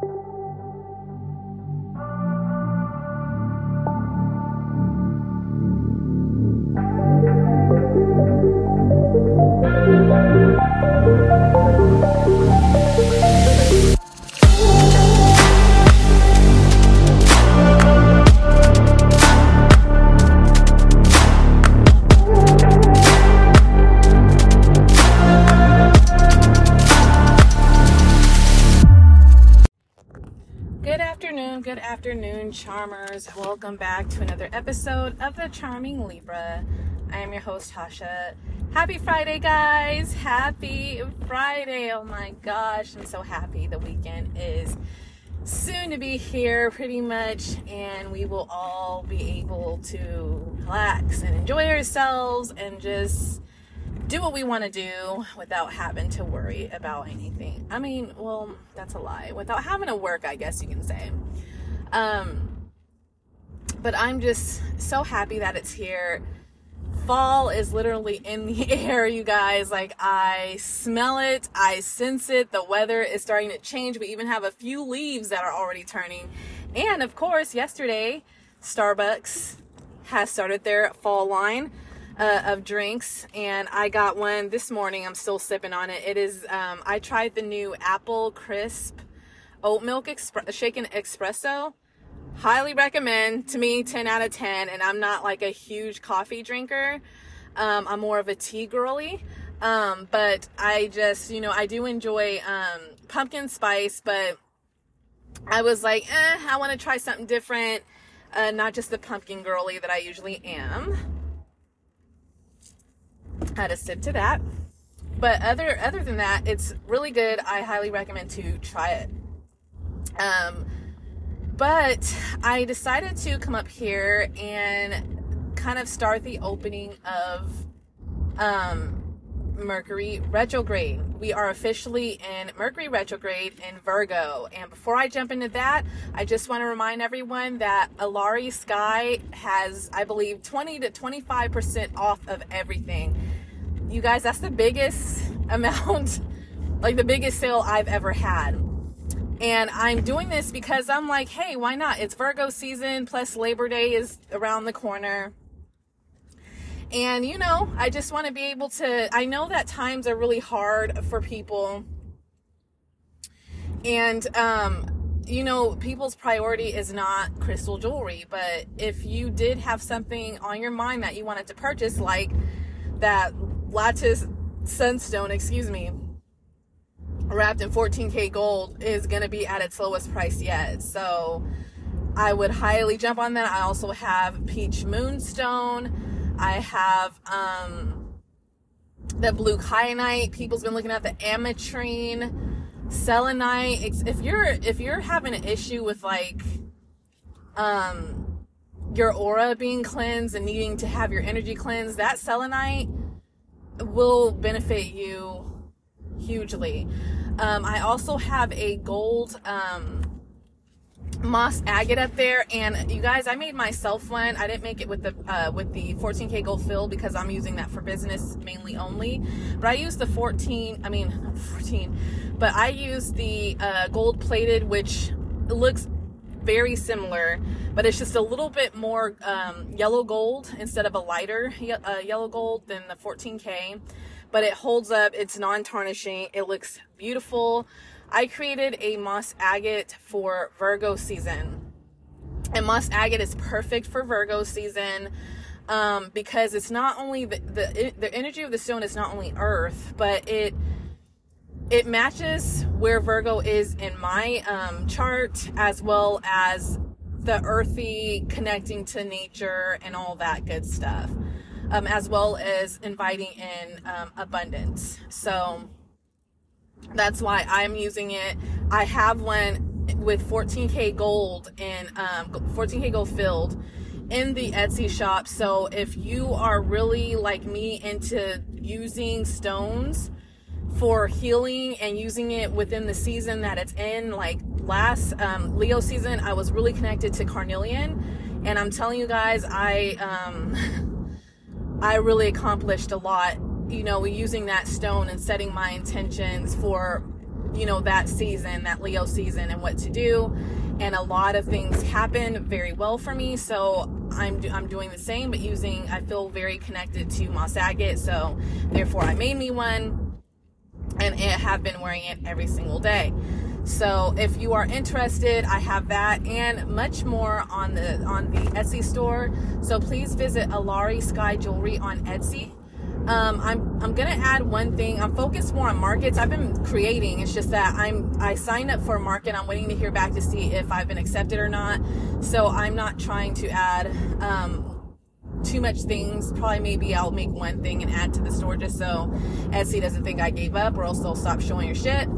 Good charmers. Welcome back to another episode of The Charming Libra. I am your host, Tasha. Happy Friday, guys! Happy Friday! Oh my gosh, I'm so happy. The weekend is soon to be here, pretty much, and we will all be able to relax and enjoy ourselves and just do what we want to do without having to worry about anything. I mean, well, that's a lie. Without having to work, I guess you can say. Um, but I'm just so happy that it's here. Fall is literally in the air, you guys. Like, I smell it, I sense it. The weather is starting to change. We even have a few leaves that are already turning. And of course, yesterday, Starbucks has started their fall line uh, of drinks, and I got one this morning. I'm still sipping on it. It is, um, I tried the new apple crisp oat milk expre- shaken espresso. Highly recommend. To me, 10 out of 10. And I'm not like a huge coffee drinker. Um, I'm more of a tea girly. Um, but I just, you know, I do enjoy um, pumpkin spice, but I was like, eh, I want to try something different. Uh, not just the pumpkin girly that I usually am had a sip to that. But other other than that, it's really good. I highly recommend to try it. Um, but I decided to come up here and kind of start the opening of um, Mercury retrograde. We are officially in Mercury retrograde in Virgo. And before I jump into that, I just want to remind everyone that Alari Sky has, I believe, 20 to 25% off of everything. You guys, that's the biggest amount, like the biggest sale I've ever had. And I'm doing this because I'm like, hey, why not? It's Virgo season, plus Labor Day is around the corner. And, you know, I just want to be able to. I know that times are really hard for people. And, um, you know, people's priority is not crystal jewelry. But if you did have something on your mind that you wanted to purchase, like that lattice sunstone, excuse me, wrapped in 14k gold, is going to be at its lowest price yet. So I would highly jump on that. I also have peach moonstone. I have um, the blue kyanite. People's been looking at the ametrine, selenite. If you're if you're having an issue with like um, your aura being cleansed and needing to have your energy cleansed, that selenite will benefit you hugely. Um, I also have a gold um, moss agate up there. And you guys i made myself one. I didn't make it with the uh, with the 14k gold fill because i'm using that for business mainly only. But i used the 14 i mean 14 but i used the uh, gold plated which looks very similar but it's just a little bit more um, yellow gold instead of a lighter uh, yellow gold than the 14k but it holds up. It's non-tarnishing. It looks beautiful. I created a moss agate for Virgo season. And moss agate is perfect for Virgo season um, because it's not only the, the the energy of the stone is not only earth, but it it matches where Virgo is in my um, chart as well as the earthy connecting to nature and all that good stuff, um, as well as inviting in um, abundance. So that's why I'm using it. I have one with 14k gold and um, 14k gold filled in the Etsy shop. So if you are really like me into using stones for healing and using it within the season that it's in, like last um, Leo season, I was really connected to carnelian, and I'm telling you guys, I um, I really accomplished a lot you know, using that stone and setting my intentions for you know, that season, that Leo season, and what to do. And a lot of things happen very well for me. So I'm, I'm doing the same, but using, I feel very connected to Moss Agate. So therefore, I made me one and I have been wearing it every single day. So if you are interested, I have that and much more on the on the Etsy store. So please visit Alari Sky Jewelry on Etsy. Um, I'm I'm gonna add one thing. I'm focused more on markets. I've been creating. It's just that I'm I signed up for a market. I'm waiting to hear back to see if I've been accepted or not. So I'm not trying to add um, too much things. Probably maybe I'll make one thing and add to the store just so Etsy doesn't think I gave up, or else they'll stop showing your shit.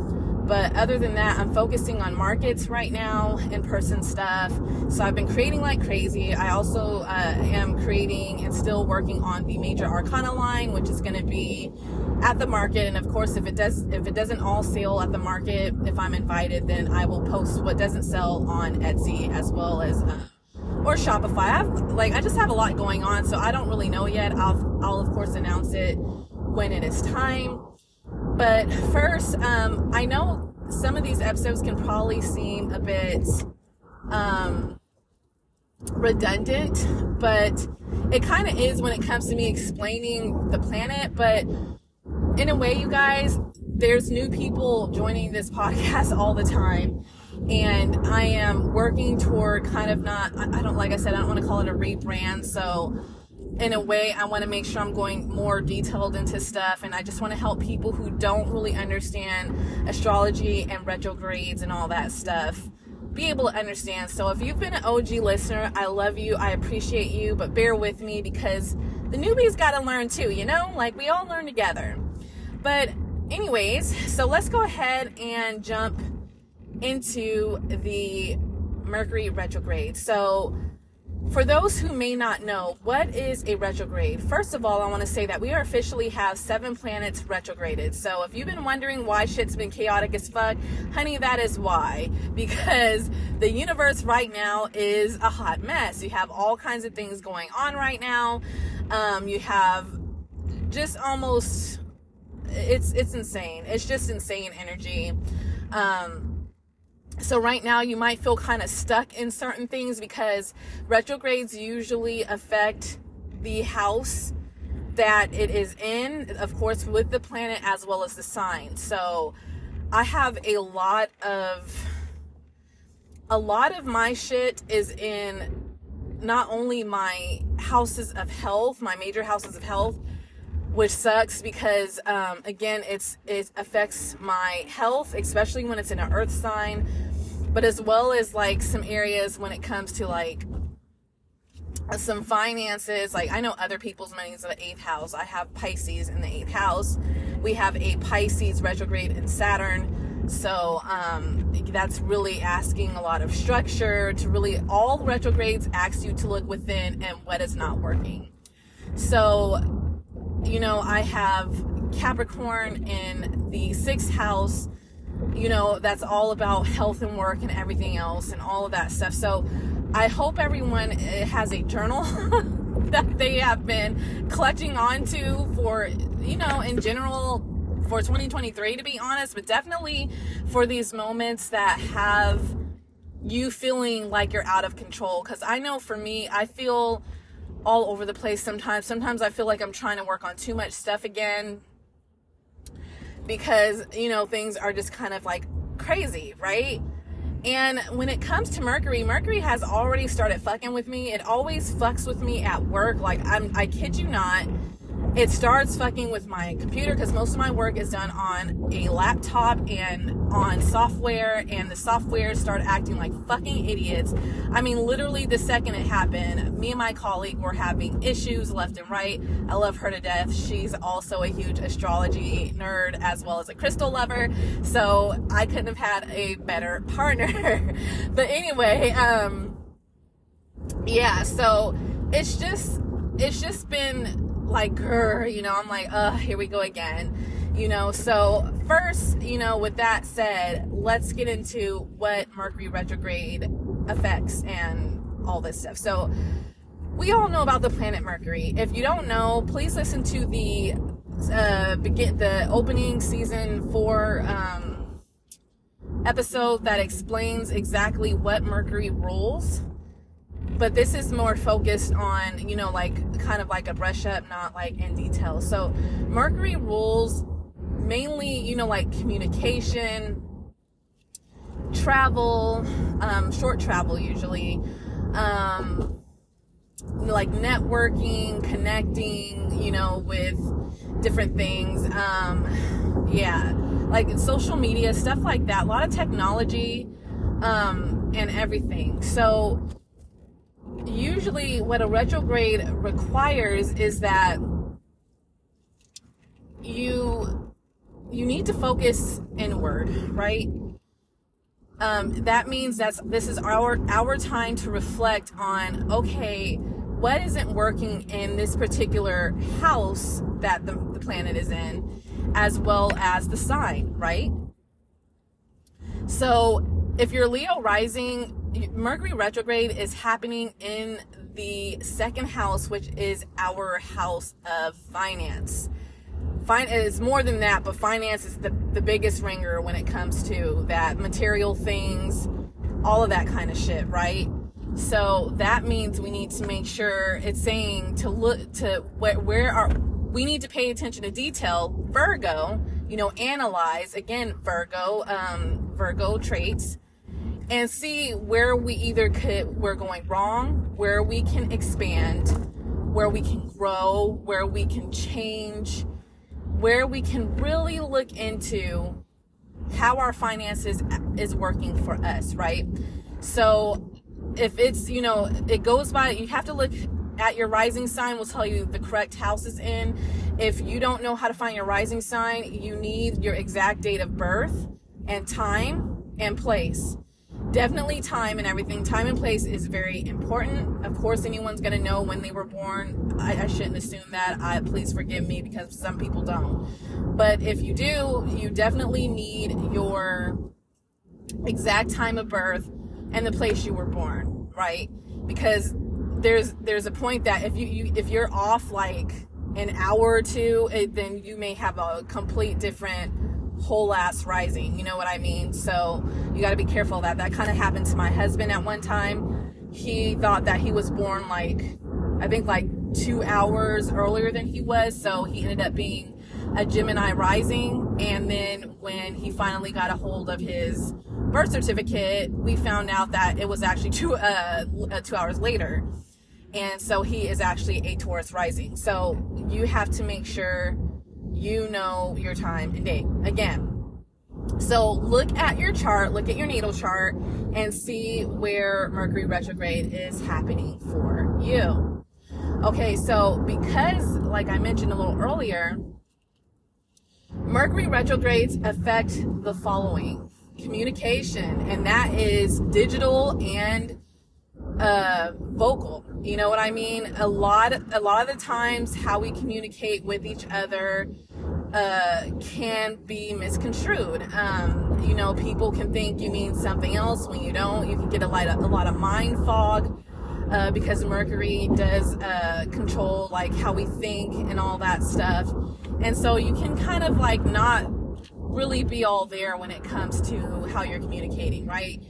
But other than that, I'm focusing on markets right now, in person stuff. So I've been creating like crazy. I also uh, am creating and still working on the major arcana line, which is going to be at the market. And of course, if it does, if it doesn't all sell at the market, if I'm invited, then I will post what doesn't sell on Etsy as well as. Uh, or Shopify. I have like I just have a lot going on, so I don't really know yet. I'll I'll of course announce it when it is time. But first, um, I know some of these episodes can probably seem a bit um, redundant, but it kind of is when it comes to me explaining the planet. But in a way, you guys, there's new people joining this podcast all the time. And I am working toward kind of not, I don't, like I said, I don't want to call it a rebrand. So, in a way, I want to make sure I'm going more detailed into stuff, and I just want to help people who don't really understand astrology and retrogrades and all that stuff be able to understand. So, if you've been an OG listener, I love you, I appreciate you, but bear with me because the newbies got to learn too, you know? Like we all learn together. But, anyways, so let's go ahead and jump into the Mercury retrograde. So, for those who may not know, what is a retrograde? First of all, I want to say that we officially have seven planets retrograded. So if you've been wondering why shit's been chaotic as fuck, honey, that is why. Because the universe right now is a hot mess. You have all kinds of things going on right now. Um, you have just almost it's it's insane. It's just insane energy. Um, so right now you might feel kind of stuck in certain things because retrogrades usually affect the house that it is in, of course, with the planet as well as the sign. So I have a lot of a lot of my shit is in not only my houses of health, my major houses of health, which sucks because um, again, it's it affects my health, especially when it's in an earth sign but as well as like some areas when it comes to like some finances like i know other people's money is in the eighth house. I have pisces in the eighth house. We have a pisces retrograde in saturn. So um, that's really asking a lot of structure to really all retrogrades ask you to look within and what is not working. So you know i have capricorn in the sixth house you know, that's all about health and work and everything else and all of that stuff. So I hope everyone eh, has a journal that they have been clutching onto for, you know, in general for 2023 to be honest, but definitely for these moments that have you feeling like you're out of control. Cause I know for me, I feel all over the place sometimes. Sometimes I feel like I'm trying to work on too much stuff again because, you know, things are just kind of like crazy, right? And when it comes to Mercury, Mercury has already started fucking with me. It always fucks with me at work. Like I'm I kid you not it starts fucking with my computer because most of my work is done on a laptop and on software and the software start acting like fucking idiots. I mean literally the second it happened me and my colleague were having issues left and right. I love her to death. She's also a huge astrology nerd as well as a crystal lover so i couldn't have had a better partner. But anyway um yeah so it's just it's just been like, her, you know, I'm like, uh, here we go again. You know, so first, you know, with that said, let's get into what Mercury retrograde affects and all this stuff. So, we all know about the planet Mercury. If you don't know, please listen to the uh, begin the opening season four um, episode that explains exactly what Mercury rules. But this is more focused on, you know, like kind of like a brush up, not like in detail. So, Mercury rules mainly, you know, like communication, travel, um, short travel usually, um, like networking, connecting, you know, with different things. Um, yeah, like social media, stuff like that. A lot of technology um, and everything. So, usually, what a retrograde requires is that you you need to focus inward, right? Um, that means that's this is our our time to reflect on okay what isn't working in this particular house that the, the planet is in as well as the sign right so if you're leo rising mercury retrograde is happening in the second house which is our house of finance Fin- it's more than that, but finance is the, the biggest ringer when it comes to that material things, all of that kind of shit, right? So that means we need to make sure it's saying to look to where, where are we need to pay attention to detail. Virgo, you know, analyze again, Virgo, um, Virgo traits and see where we either could we're going wrong, where we can expand, where we can grow, where we can change, where we can really look into how our finances is working for us, right? So if it's, you know, it goes by, you have to look at your rising sign will tell you the correct house is in. If you don't know how to find your rising sign, you need your exact date of birth and time and place definitely time and everything. Time and place is very important. Of course, anyone's gonna know when they were born. I, I shouldn't assume that. I please forgive me because some people don't. But if you do, you definitely need your exact time of birth and the place you were born, right? Because there's there's a point that if you, you if you're off like an hour or two, it, then you may have a complete different whole ass rising. You know what I mean? So you got to be careful that. That kind of happened to my husband at one time. He thought that he was born like, I think like two hours earlier than he was. So he ended up being a Gemini rising. And then when he finally got a hold of his birth certificate, we found out that it was actually two, uh, uh two hours later. And so he is actually a Taurus rising. So you have to make sure you know your time and date. Again, so look at your chart, look at your natal chart, and see where Mercury retrograde is happening for you. Okay, so because, like I mentioned a little earlier, Mercury retrogrades affect the following communication, and that is digital and uh, vocal. You know what I mean? A lot, a lot of the times, how we communicate with each other uh, can be misconstrued. Um, you know, people can think you mean something else when you don't. You can get a lot of, a lot of mind fog uh, because Mercury does uh, control like how we think and all that stuff. And so you can kind of like not really be all there when it comes to how you're communicating, right?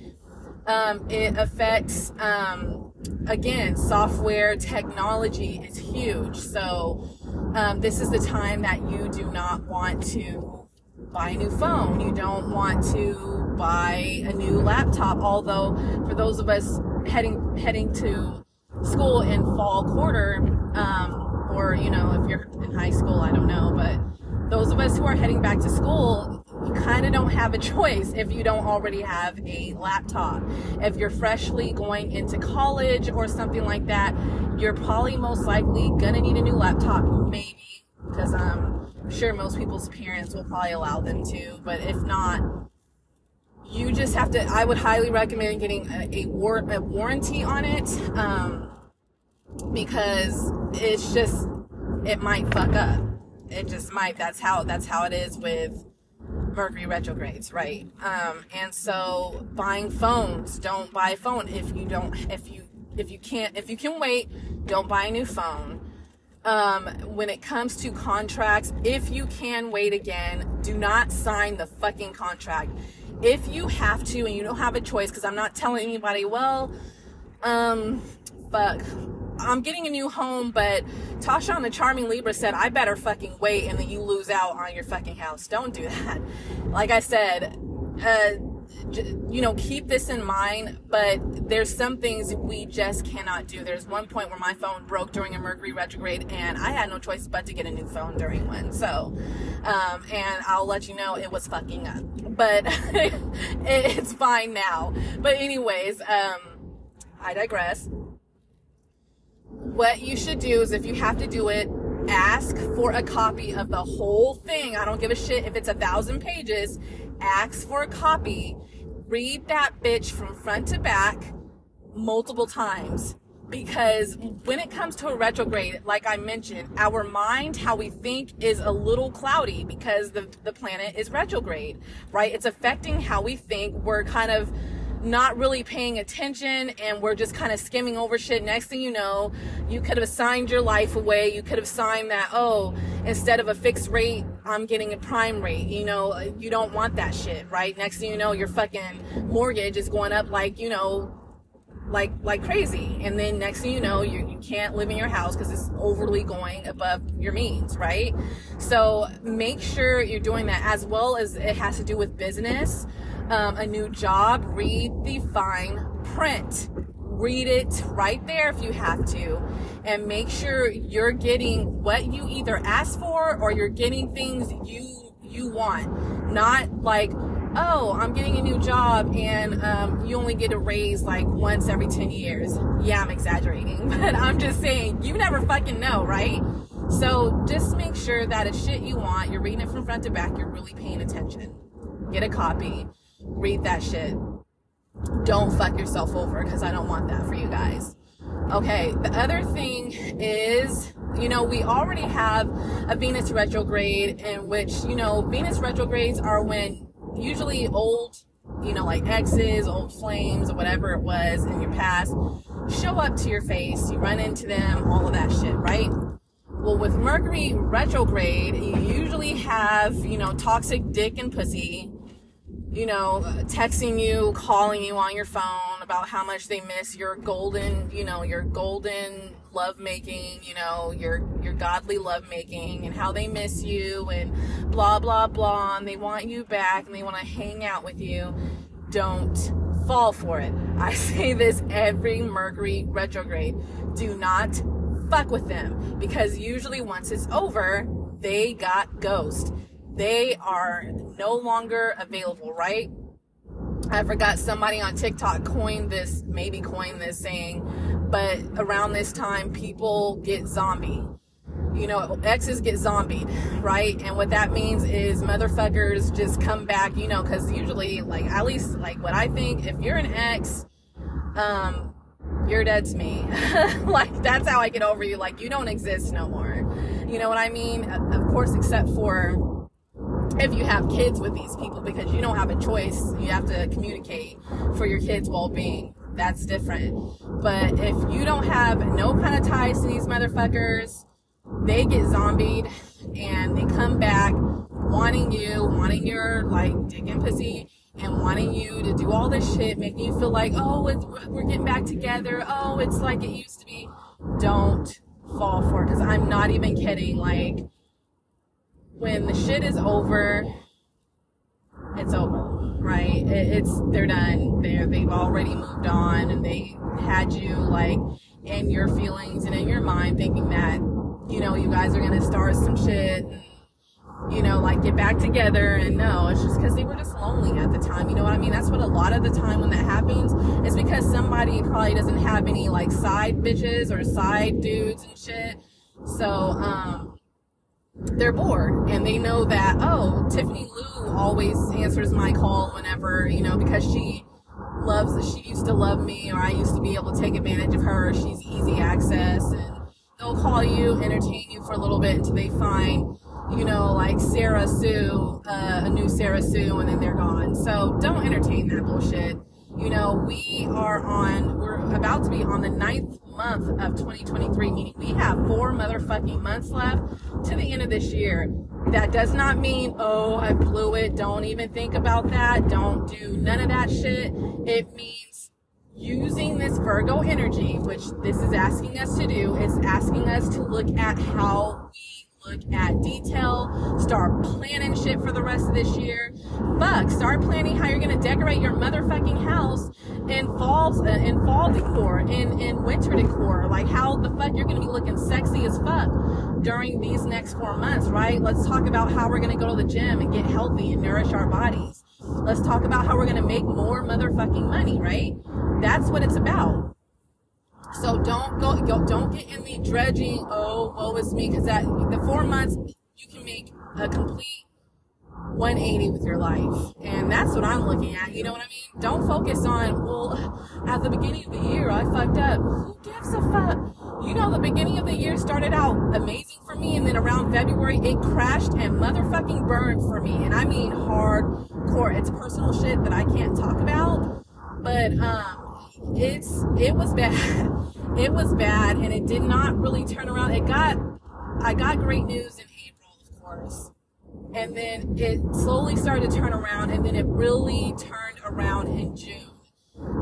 Um, it affects, um, again, software technology is huge. So, um, this is the time that you do not want to buy a new phone. You don't want to buy a new laptop. Although, for those of us heading heading to school in fall quarter, um, or you know, if you're in high school, I don't know, but those of us who are heading back to school, you kind of don't have a choice if you don't already have a laptop. If you're freshly going into college or something like that, you're probably most likely gonna need a new laptop, maybe, because um, I'm sure most people's parents will probably allow them to. But if not, you just have to. I would highly recommend getting a, a, war, a warranty on it um, because it's just it might fuck up. It just might. That's how. That's how it is with Mercury retrogrades, right? Um, and so buying phones, don't buy a phone if you don't, if you, if you can't, if you can wait, don't buy a new phone. Um, when it comes to contracts, if you can wait again, do not sign the fucking contract. if you have to and you don't have a choice, because I'm not telling anybody, well, um, fuck, I'm getting a new home, but Tasha on the Charming Libra said, I better fucking wait and then you lose out on your fucking house. Don't do that. Like I said, uh, you know, keep this in mind, but there's some things we just cannot do. There's one point where my phone broke during a Mercury retrograde, and I had no choice but to get a new phone during one. So, um, and I'll let you know it was fucking up, but it's fine now. But, anyways, um, I digress. What you should do is if you have to do it, ask for a copy of the whole thing. I don't give a shit if it's a thousand pages. Ask for a copy read that bitch from front to back multiple times because when it comes to a retrograde, like I mentioned, our mind, how we think is a little cloudy because the, the planet is retrograde, right? It's affecting how we think. We're kind of not really paying attention and we're just kind of skimming over shit. Next thing you know, you could have signed your life away. You could have signed that, oh, instead of a fixed rate, I'm getting a prime rate. You know, uh, you don't want that shit, right? Next thing you know, your fucking mortgage is going up like, you know, like like crazy and then next thing you know you, you can't live in your house because it's overly going above your means right so make sure you're doing that as well as it has to do with business um, a new job, read the fine print. Read it right there if you have to, and make sure you're getting what you either ask for or you're getting things you you want. Not like, oh, I'm getting a new job and um, you only get a raise like once every 10 years. Yeah, I'm exaggerating, but I'm just saying, you never fucking know, right? So just make sure that it's shit you want, you're reading it from front to back, you're really paying attention. Get a copy read that shit. Don't fuck yourself over because I don't want that for you guys. Okay, the other thing is, you know, we already have a Venus retrograde in which, you know, Venus retrogrades are when usually old, you know, like exes, old flames, or whatever it was in your past show up to your face. You run into them, all of that shit, right? Well, with Mercury retrograde, you usually have, you know, toxic dick and pussy you know, texting you, calling you on your phone about how much they miss your golden, you know, your golden love making, you know, your your godly love making and how they miss you and blah blah blah and they want you back and they want to hang out with you. Don't fall for it. I say this every Mercury retrograde. Do not fuck with them because usually once it's over, they got ghost they are no longer available, right? I forgot somebody on TikTok coined this, maybe coined this saying, but around this time, people get zombie. You know, exes get zombied, right? And what that means is motherfuckers just come back, you know, because usually, like, at least, like, what I think, if you're an ex, um, you're dead to me. like, that's how I get over you. Like, you don't exist no more. You know what I mean? Of course, except for if you have kids with these people because you don't have a choice. You have to communicate for your kids' well being. That's different. But if you don't have no kind of ties to these motherfuckers, they get zombied and they come back wanting you, wanting your like dick and pussy, and wanting you to do all this shit, making you feel like, oh, we're getting back together. Oh, it's like it used to be. Don't fall for it because I'm not even kidding. Like, when the shit is over, it's over, right? It, it's they're done. They're they've already moved on, and they had you like in your feelings and in your mind, thinking that you know you guys are gonna start some shit. And, you know, like get back together. And no, it's just because they were just lonely at the time. You know what I mean? That's what a lot of the time when that happens is because somebody probably doesn't have any like side bitches or side dudes and shit. So, um, they're bored and they know that oh tiffany lou always answers my call whenever you know because she loves she used to love me or i used to be able to take advantage of her. She's easy access and they'll call you entertain you for a little bit until they find you know like sarah sue uh, a new sarah sue and then they're gone. So don't entertain that bullshit. You know, we are on, we're about to be on the ninth month of 2023, meaning we have four motherfucking months left to the end of this year. That does not mean, oh, I blew it. Don't even think about that. Don't do none of that shit. It means using this Virgo energy, which this is asking us to do, is asking us to look at how we look at detail, start planning shit for the rest of this year. Fuck, start planning how you're gonna decorate your motherfucking house in fall, in fall decor, in, in winter decor. Like how the fuck you're gonna be looking sexy as fuck during these next four months, right? Let's talk about how we're gonna go to the gym and get healthy and nourish our bodies. Let's talk about how we're gonna make more motherfucking money, right? That's what it's about. So don't go, go don't get in the dredging, oh, woe is me, because that the four months you can make a complete 180 with your life. And that's what I'm looking at. You know what I mean? Don't focus on, well, at the beginning of the year, I fucked up. Who gives a fuck? You know, the beginning of the year started out amazing for me, and then around February, it crashed and motherfucking burned for me. And I mean hardcore. It's personal shit that I can't talk about. But, um, it's it was bad. It was bad, and it did not really turn around. It got I got great news in April, of course, and then it slowly started to turn around, and then it really turned around in June,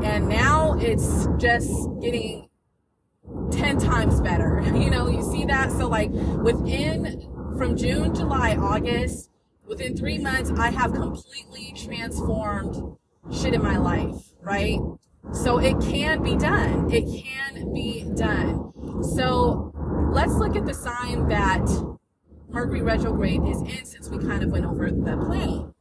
and now it's just getting 10 times better. You know, you see that? So, like, within from June, July, August, within three months, I have completely transformed shit in my life, right? So it can be done. It can be done. So let's look at the sign that Mercury retrograde is in since we kind of went over the planning.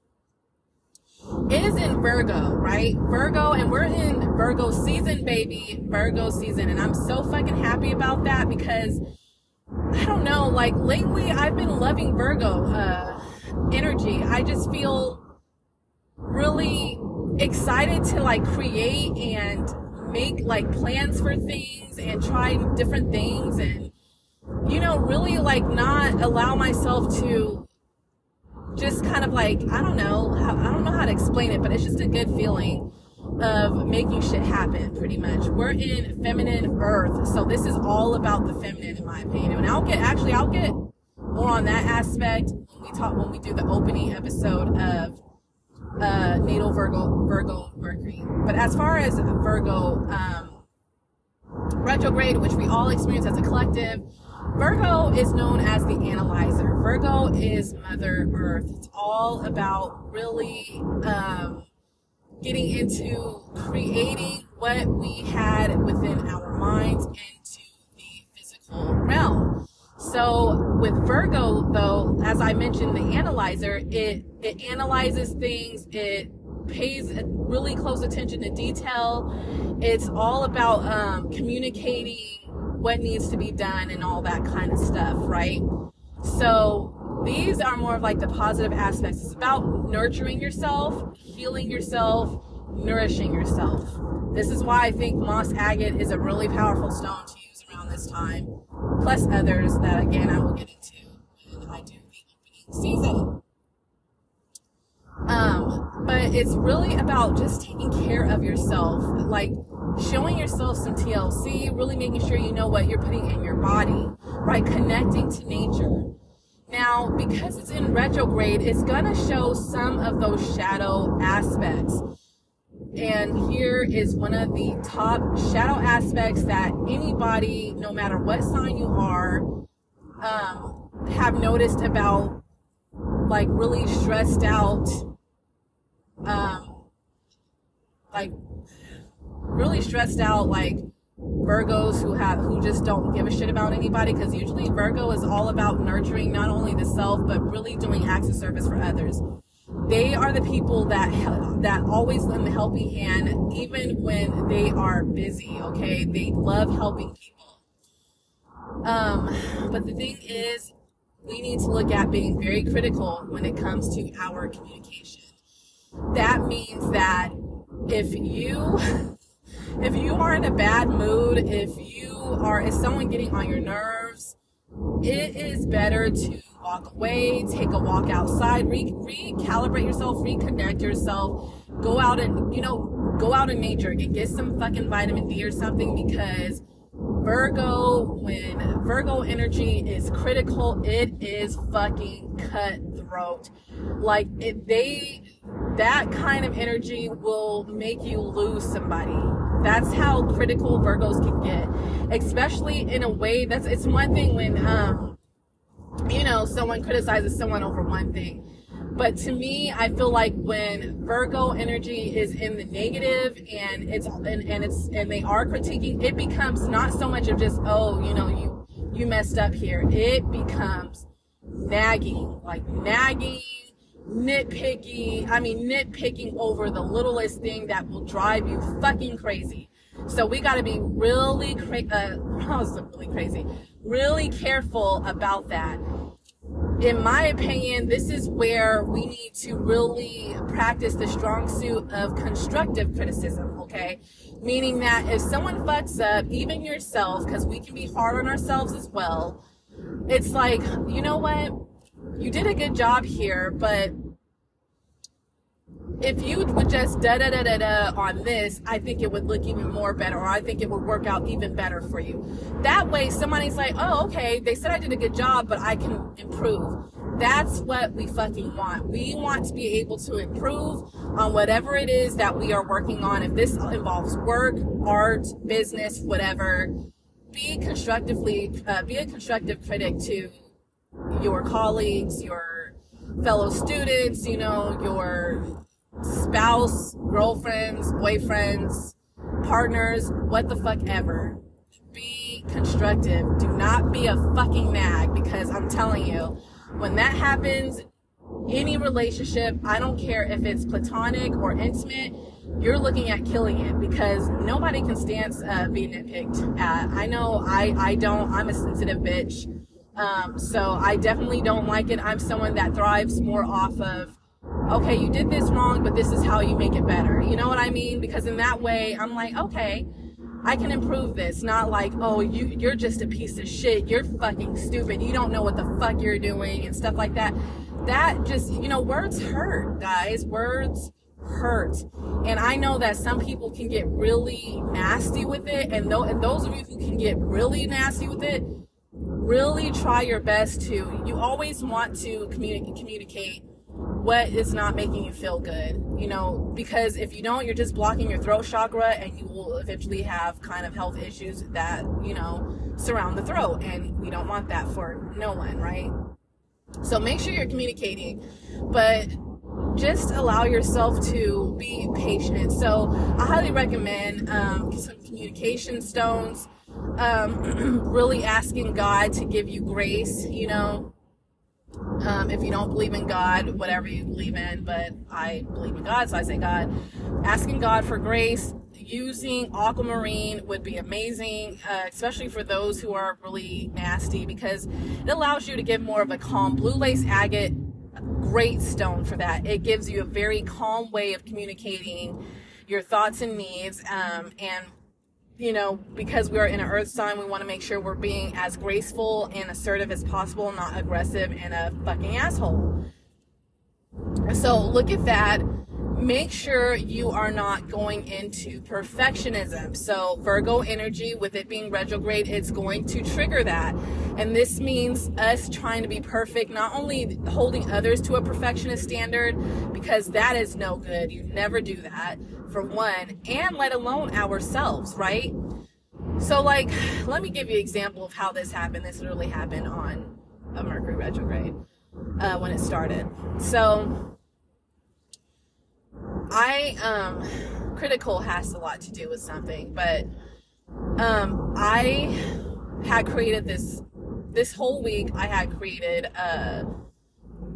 It is in Virgo, right? Virgo, and we're in Virgo season, baby. Virgo season. And I'm so fucking happy about that because I don't know, like lately I've been loving Virgo uh, energy. I just feel really excited to like create and make like plans for things and try different things and you know really like not allow myself to just kind of like I don't know I don't know how to explain it but it's just a good feeling of making shit happen pretty much. We're in feminine earth so this is all about the feminine in my opinion. And I'll get actually I'll get more on that aspect when we talk when we do the opening episode of uh, natal Virgo, Virgo Mercury. But as far as Virgo um, retrograde, which we all experience as a collective, Virgo is known as the analyzer. Virgo is Mother Earth. It's all about really um, getting into creating what we had within our minds into the physical realm. So with Virgo, though, as I mentioned, the analyzer, it it analyzes things. It pays really close attention to detail. It's all about um, communicating what needs to be done and all that kind of stuff, right? So these are more of like the positive aspects. It's about nurturing yourself, healing yourself, nourishing yourself. This is why I think moss agate is a really powerful stone to use around this time plus others that again I will get into when I do the opening season. Um, but it's really about just taking care of yourself, like showing yourself some TLC, really making sure you know what you're putting in your body, right? Connecting to nature. Now, because it's in retrograde, it's gonna show some of those shadow aspects. And here is one of the top shadow aspects that anybody, no matter what sign you are, um, have noticed about like really stressed out, um, like really stressed out, like Virgos who have who just don't give a shit about anybody. Because usually Virgo is all about nurturing not only the self but really doing acts of service for others they are the people that that always lend the helping hand even when they are busy okay? They love helping people. Um but the thing is we need to look at being very critical when it comes to our communication. That means that if you if you are in a bad mood if you are is someone getting on your nerves it is better to walk away, take a walk outside, re- recalibrate yourself, reconnect yourself, go out and, you know, go out in nature and get some fucking vitamin D or something because Virgo, when Virgo energy is critical, it is fucking cutthroat. Like they, that kind of energy will make you lose somebody. That's how critical Virgos can get, especially in a way that's. It's one thing when, um, you know, someone criticizes someone over one thing but to me, I feel like when Virgo energy is in the negative and it's and, and it's and they are critiquing, it becomes not so much of just oh, you know, you you messed up here. It becomes nagging, like nagging, nitpicky. I mean, nitpicking over the littlest thing that will drive you fucking crazy. So we got to be really, cra- uh, really crazy, really careful about that in my opinion, this is where we need to really practice the strong suit of constructive criticism, okay? Meaning that if someone fucks up, even yourself, because we can be hard on ourselves as well, it's like, you know what? You did a good job here, but if you would just da da da da da on this, I think it would look even more better, or I think it would work out even better for you. That way, somebody's like, oh, okay, they said I did a good job, but I can improve. That's what we fucking want. We want to be able to improve on whatever it is that we are working on. If this involves work, art, business, whatever, be constructively, uh, be a constructive critic to your colleagues, your fellow students, you know, your spouse, girlfriends, boyfriends, partners, what the fuck ever. Be constructive. Do not be a fucking nag because I'm telling you, when that happens, any relationship, I don't care if it's platonic or intimate, you're looking at killing it because nobody can stand uh, being nitpicked at. I know I, I don't, I'm a sensitive bitch. Um, so I definitely don't like it. I'm someone that thrives more off of okay, you did this wrong, but this is how you make it better. You know what I mean? Because in that way, I'm like, okay, I can improve this. Not like, oh, you you're just a piece of shit. You're fucking stupid. You don't know what the fuck you're doing and stuff like that. That just, you know, words hurt, guys. Words hurt. And I know that some people can get really nasty with it. And, th- and those of you who can get really nasty with it, really try your best to. You always want to communi- communicate what is not making you feel good you know because if you don't you're just blocking your throat chakra and you will eventually have kind of health issues that you know surround the throat and we don't want that for no one right? So make sure you're communicating but just allow yourself to be patient. So i highly recommend um, some communication stones um, really asking god to give you grace you know um, if you don't believe in God, whatever you believe in, but I believe in God, so I say God. Asking God for grace, using aquamarine would be amazing, uh, especially for those who are really nasty, because it allows you to give more of a calm. Blue lace agate, great stone for that. It gives you a very calm way of communicating your thoughts and needs, um, and you know, because we're in an earth sign, we want to make sure we're being as graceful and assertive as possible, not aggressive and a fucking asshole. So look at that. Make sure you are not going into perfectionism. So, Virgo energy, with it being retrograde, it's going to trigger that. And this means us trying to be perfect, not only holding others to a perfectionist standard, because that is no good. You never do that for one, and let alone ourselves, right? So, like, let me give you an example of how this happened. This literally happened on a Mercury retrograde uh, when it started. So, I, um, critical has a lot to do with something, but um, I had created this, this whole week, I had created a,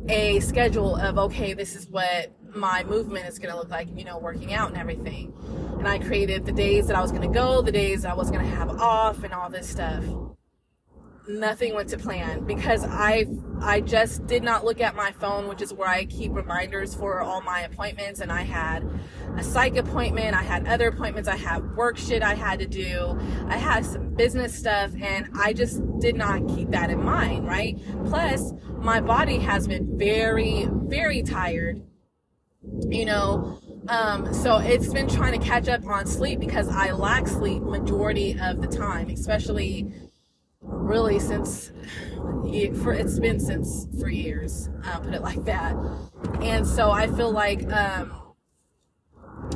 a schedule of, okay, this is what my movement is going to look like, you know, working out and everything. And I created the days that I was going to go, the days I was going to have off, and all this stuff. Nothing went to plan because I I just did not look at my phone, which is where I keep reminders for all my appointments. And I had a psych appointment, I had other appointments, I had work shit I had to do, I had some business stuff, and I just did not keep that in mind, right? Plus, my body has been very, very tired you know, Um, so it's been trying to catch up on sleep because I lack sleep majority of the time, especially really since for it's been since for years. I'll put it like that. And so I feel like um,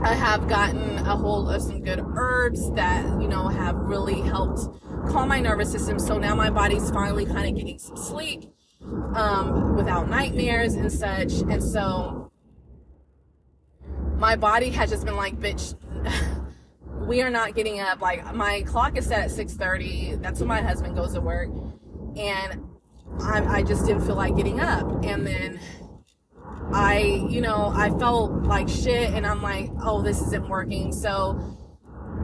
I have gotten a hold of some good herbs that you know have really helped calm my nervous system. So now my body's finally kind of getting some sleep um, without nightmares and such. And so my body has just been like, bitch, we are not getting up. Like my clock is set at 6:30. That's when my husband goes to work, and I, I just didn't feel like getting up. And then I, you know, I felt like shit, and I'm like, oh, this isn't working. So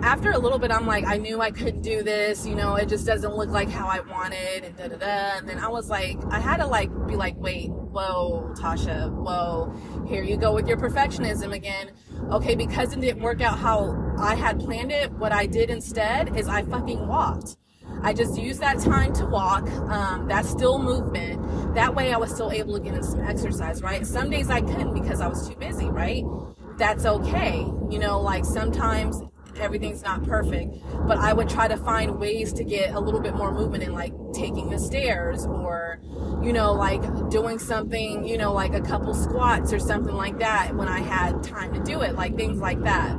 after a little bit, I'm like, I knew I couldn't do this. You know, it just doesn't look like how I wanted, and da da da. And then I was like, I had to like be like, wait, whoa, Tasha, whoa, here you go with your perfectionism again. Okay, because it didn't work out how I had planned it, what I did instead is I fucking walked. I just used that time to walk. Um, that's still movement. That way I was still able to get in some exercise, right? Some days I couldn't because I was too busy, right? That's okay. You know, like sometimes everything's not perfect but i would try to find ways to get a little bit more movement in like taking the stairs or you know like doing something you know like a couple squats or something like that when i had time to do it like things like that.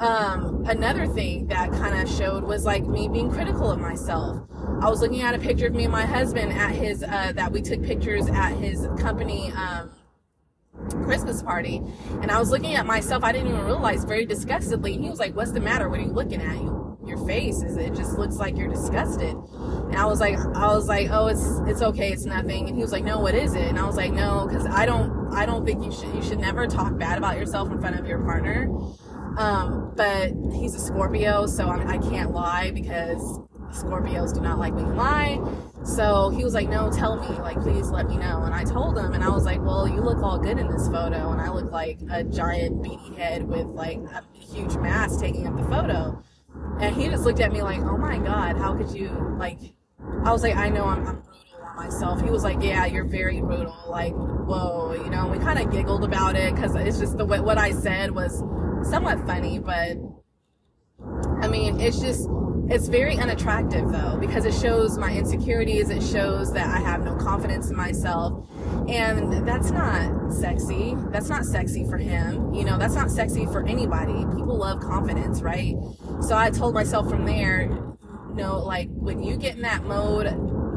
Um, another thing that kind of showed was like me being critical of myself. I was looking at a picture of me and my husband at his uh, that we took pictures at his company um, Christmas party. And I was looking at myself, I didn't even realize very disgustedly. He was like, What's the matter? What are you looking at? You, your face is it just looks like you're disgusted. And I was like I was like, Oh, it's it's okay, it's nothing. And he was like, No, what is it? And I was like, No, because I don't I don't think you should you should never talk bad about yourself in front of your partner. Um, but he's a Scorpio, so I, I can't lie because Scorpios do not like me to lie. So he was like, No, tell me, like, please let me know. And I told him, and I was like, Well, you look all good in this photo. And I look like a giant beady head with like a huge mask taking up the photo. And he just looked at me like, Oh my God, how could you, like, I was like, I know I'm, I'm brutal on myself. He was like, Yeah, you're very brutal. Like, whoa, you know, we kind of giggled about it because it's just the way what I said was somewhat funny, but I mean, it's just it's very unattractive though because it shows my insecurities it shows that i have no confidence in myself and that's not sexy. That's not sexy for him you know that's not sexy for anybody. People love confidence right? So i told myself from there no like when you get in that mode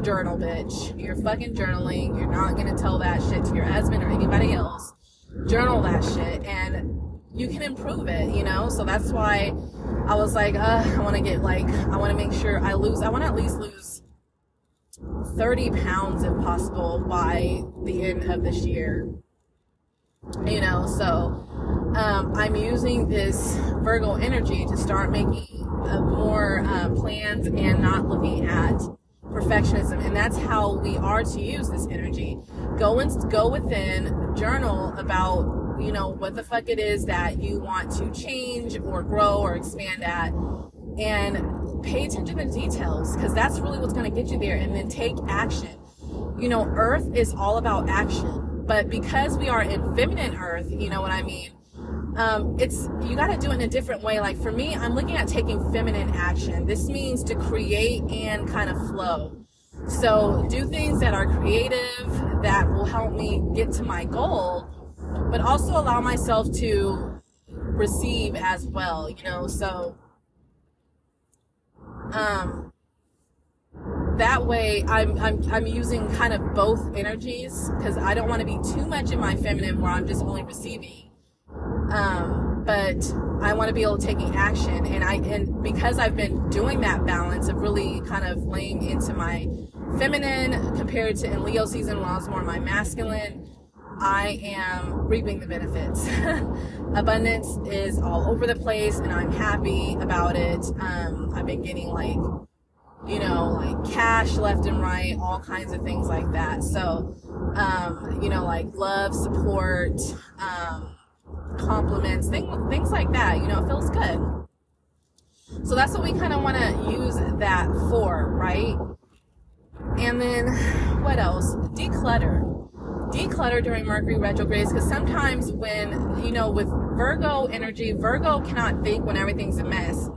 journal bitch. You're fucking journaling. You're not gonna tell that shit to your husband or anybody else. Journal that shit. And you can improve it, you know? So that's why I was like, I want to get like, I want to make sure I lose, I want to at least lose 30 pounds if possible by the end of this year. You know, so um, I'm using this Virgo energy to start making uh, more uh, plans and not looking at perfectionism. And that's how we are to use this energy. Go and go within, journal about you know, what the fuck it is that you want to change or grow or expand at. And pay attention to the details because that's really what's going to get you there. And then take action. You know, Earth is all about action. But because we are in feminine Earth, you know what I mean? Um, it's you got to do it in a different way. Like for me, I'm looking at taking feminine action. This means to create and kind of flow. So do things that are creative that will help me get to my goal but also allow myself to receive as well, you know, so um that way I'm I'm I'm using kind of both energies because I don't want to be too much in my feminine where I'm just only receiving. Um, but I want to be able to taking action and I and because I've been doing that balance of really kind of laying into my feminine compared to in Leo season when I was more my masculine I am reaping the benefits. Abundance is all over the place, and I'm happy about it. Um, I've been getting like, you know, like cash left and right, all kinds of things like that. So, um, you know, like love, support, um, compliments, things, things like that. You know, it feels good. So that's what we kind of want to use that for, right? And then what else? Declutter declutter during Mercury retrogrades because sometimes when, you know, with Virgo energy, Virgo cannot think when everything's a mess.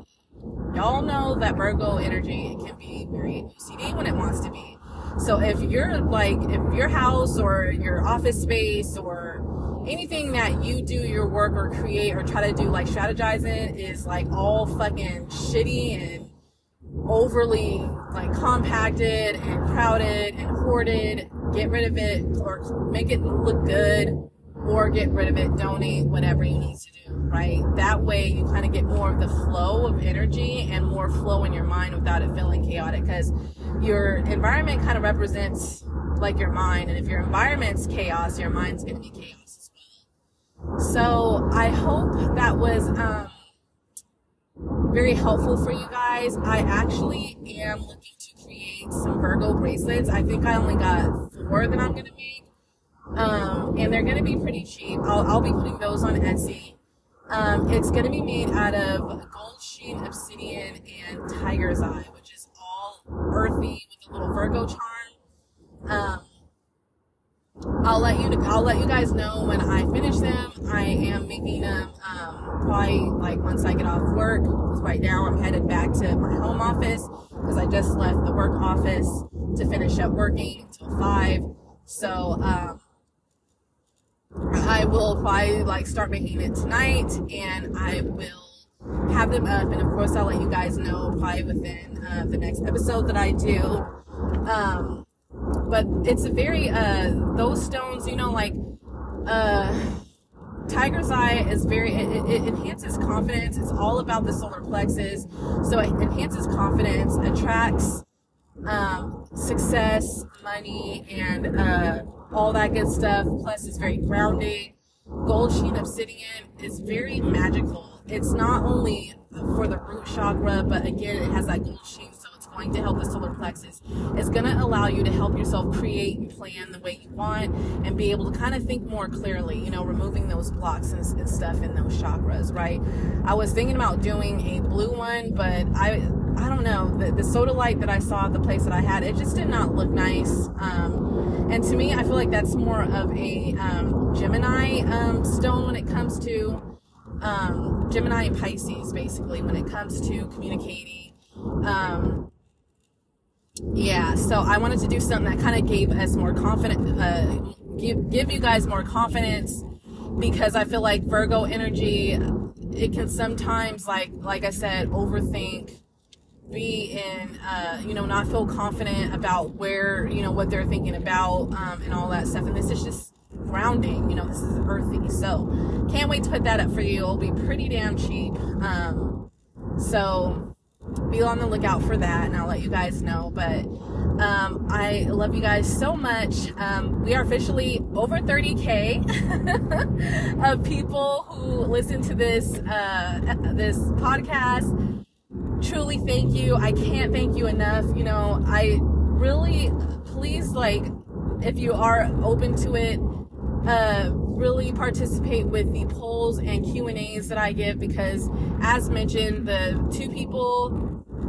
Y'all know that Virgo energy can be very OCD when it wants to be. So if you're like, if your house or your office space or anything that you do your work or create or try to do like strategizing is like all fucking shitty and overly like compacted and crowded and hoarded, get rid of it or make it look good or get rid of it, donate, whatever you need to do, right? That way you kind of get more of the flow of energy and more flow in your mind without it feeling chaotic because your environment kind of represents like your mind. And if your environment's chaos, your mind's going to be chaos as well. So I hope that was, um, very helpful for you guys. I actually am looking to create some Virgo bracelets. I think I only got four that I'm going to make. Um, and they're going to be pretty cheap. I'll, I'll be putting those on Etsy. Um, it's going to be made out of gold sheen obsidian and tiger's eye, which is all earthy with a little Virgo charm. Um, I'll let you I'll let you guys know when I finish them. I am making them um, probably like once I get off work. Because right now I'm headed back to my home office because I just left the work office to finish up working until five. So um, I will probably like start making it tonight, and I will have them up. And of course, I'll let you guys know probably within uh, the next episode that I do. Um, but it's a very uh those stones you know like uh tiger's eye is very it, it, enhances confidence. It's all about the solar plexus. So it enhances confidence attracts um, success money and uh, all that good stuff. Plus it's very grounding. Gold sheen obsidian is very magical. It's not only for the root chakra but again it has that gold sheen going to help the solar plexus. is going to allow you to help yourself create and plan the way you want and be able to kind of think more clearly, you know, removing those blocks and, and stuff in those chakras, right? I was thinking about doing a blue one, but I I don't know, the, the light that I saw at the place that I had, it just did not look nice. Um, and to me, I feel like that's more of a um, Gemini um, stone when it comes to um, Gemini and Pisces, basically, when it comes to communicating. Um, yeah, so I wanted to do something that kind of gave us more confidence, uh, give, give you guys more confidence because I feel like Virgo energy, it can sometimes, like, like I said, overthink, be in, uh, you know, not feel confident about where, you know, what they're thinking about, um, and all that stuff. And this is just grounding, you know, this is earthy. So can't wait to put that up for you. It'll be pretty damn cheap. Um, so be on the lookout for that and I'll let you guys know. But um, I love you guys so much. Um, we are officially over 30k of people who listen to this uh, this podcast. Truly, thank you. I can't thank you enough. You know, I really please like if you are open to it. Uh, really participate with the polls and Q and A's that I give because, as mentioned, the two people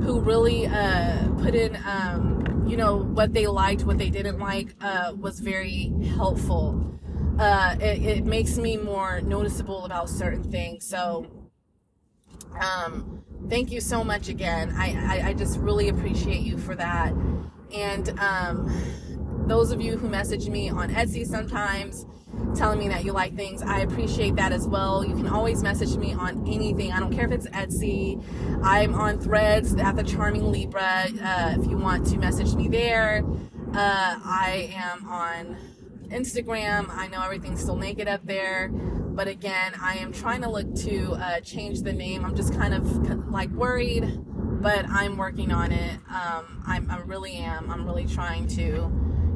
who really uh, put in, um, you know, what they liked, what they didn't like, uh, was very helpful. Uh, it, it, makes me more noticeable about certain things. So, um, thank you so much again. I, I, I just really appreciate you for that. And um, those of you who message me on Etsy sometimes, telling me that you like things. I appreciate that as well. You can always message me on anything. I don't care if it's Etsy. I'm on threads at the Charming Libra. Uh, if you want to message me there, uh, I am on Instagram. I know everything's still naked up there. But again, I am trying to look to uh, change the name. I'm just kind of like worried, but I'm working on it. Um, I'm, I really am. I'm really trying to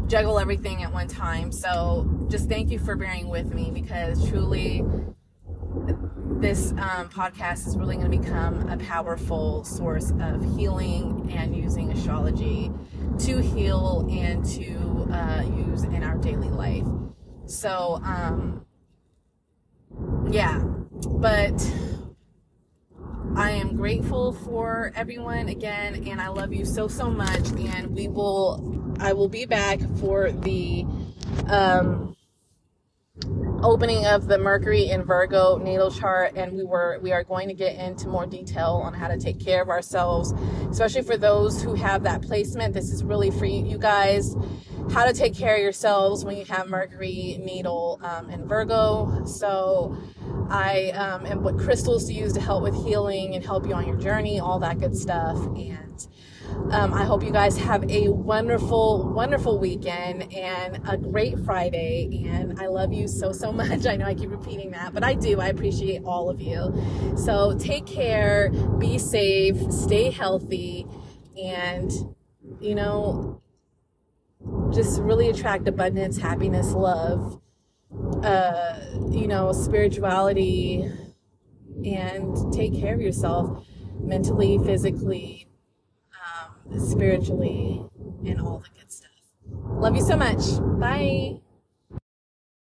juggle everything at one time. So just thank you for bearing with me because truly this um, podcast is really going to become a powerful source of healing and using astrology to heal and to uh, use in our daily life. So, um, yeah, but I am grateful for everyone again, and I love you so so much. And we will, I will be back for the um, opening of the Mercury and Virgo natal chart, and we were we are going to get into more detail on how to take care of ourselves, especially for those who have that placement. This is really for you guys. How to take care of yourselves when you have Mercury natal um, in Virgo. So, I um, and what crystals to use to help with healing and help you on your journey, all that good stuff, and um, I hope you guys have a wonderful, wonderful weekend and a great Friday. And I love you so, so much. I know I keep repeating that, but I do. I appreciate all of you. So take care, be safe, stay healthy, and, you know, just really attract abundance, happiness, love, uh, you know, spirituality, and take care of yourself mentally, physically, spiritually, and all the good stuff. Love you so much. Bye.